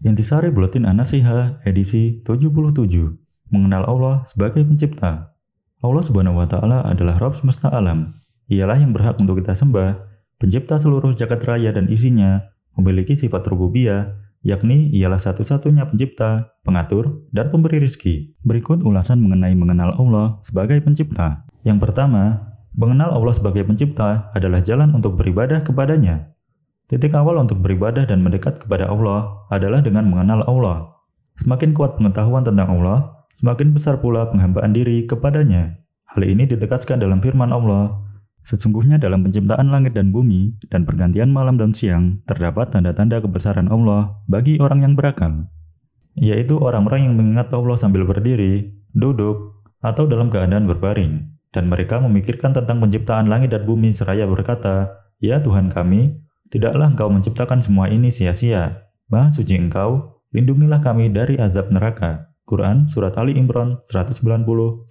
Intisari Buletin An-Nasiha edisi 77 Mengenal Allah sebagai pencipta. Allah subhanahu wa ta'ala adalah Rabb semesta alam. Ialah yang berhak untuk kita sembah Pencipta seluruh jagat raya dan isinya Memiliki sifat rububiyah Yakni ialah satu-satunya pencipta, pengatur, dan pemberi rizki. Berikut ulasan mengenai mengenal Allah sebagai pencipta. Yang pertama, mengenal Allah sebagai pencipta adalah jalan untuk beribadah kepadanya Titik awal untuk beribadah dan mendekat kepada Allah adalah dengan mengenal Allah. Semakin kuat pengetahuan tentang Allah, semakin besar pula penghambaan diri kepadanya. Hal ini ditegaskan dalam firman Allah, Sesungguhnya dalam penciptaan langit dan bumi dan pergantian malam dan siang, terdapat tanda-tanda kebesaran Allah bagi orang yang berakal, yaitu orang-orang yang mengingat Allah sambil berdiri, duduk, atau dalam keadaan berbaring. Dan mereka memikirkan tentang penciptaan langit dan bumi seraya berkata, Ya Tuhan kami, Tidaklah engkau menciptakan semua ini sia-sia. Maha suci engkau, lindungilah kami dari azab neraka. Quran Surat Ali Imran 190-191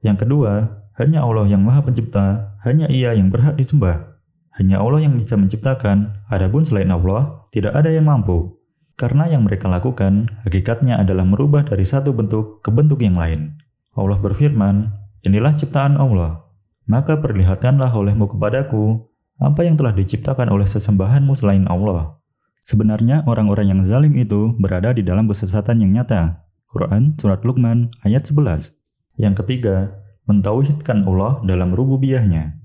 Yang kedua, hanya Allah yang maha pencipta, hanya ia yang berhak disembah. Hanya Allah yang bisa menciptakan, adapun selain Allah, tidak ada yang mampu. Karena yang mereka lakukan, hakikatnya adalah merubah dari satu bentuk ke bentuk yang lain. Allah berfirman, inilah ciptaan Allah. Maka perlihatkanlah olehmu kepadaku apa yang telah diciptakan oleh sesembahanmu selain Allah. Sebenarnya orang-orang yang zalim itu berada di dalam kesesatan yang nyata. Quran Surat Luqman ayat 11 Yang ketiga, mentauhidkan Allah dalam rububiyahnya.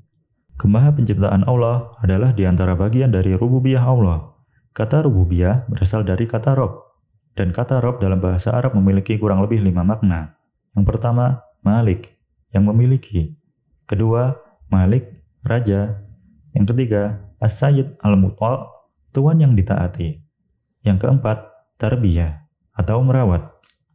Kemaha penciptaan Allah adalah di antara bagian dari rububiyah Allah. Kata rububiyah berasal dari kata rob, dan kata rob dalam bahasa Arab memiliki kurang lebih lima makna. Yang pertama, malik, yang memiliki. Kedua, malik, raja. Yang ketiga, as-sayyid al-muta' tuan yang ditaati. Yang keempat, tarbiyah atau merawat.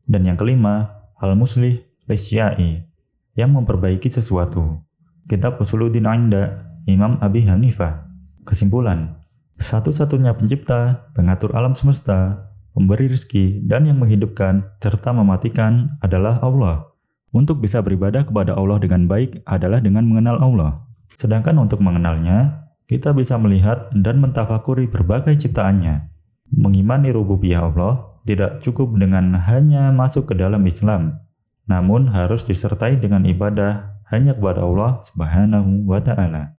Dan yang kelima, al-muslih lisyai yang memperbaiki sesuatu. Kitab Usuluddin Ainda, Imam Abi Hanifah. Kesimpulan, satu-satunya pencipta, pengatur alam semesta, pemberi rezeki, dan yang menghidupkan serta mematikan adalah Allah. Untuk bisa beribadah kepada Allah dengan baik adalah dengan mengenal Allah. Sedangkan untuk mengenalnya, kita bisa melihat dan mentafakuri berbagai ciptaannya. Mengimani rububiyah Allah tidak cukup dengan hanya masuk ke dalam Islam, namun harus disertai dengan ibadah hanya kepada Allah Subhanahu wa taala.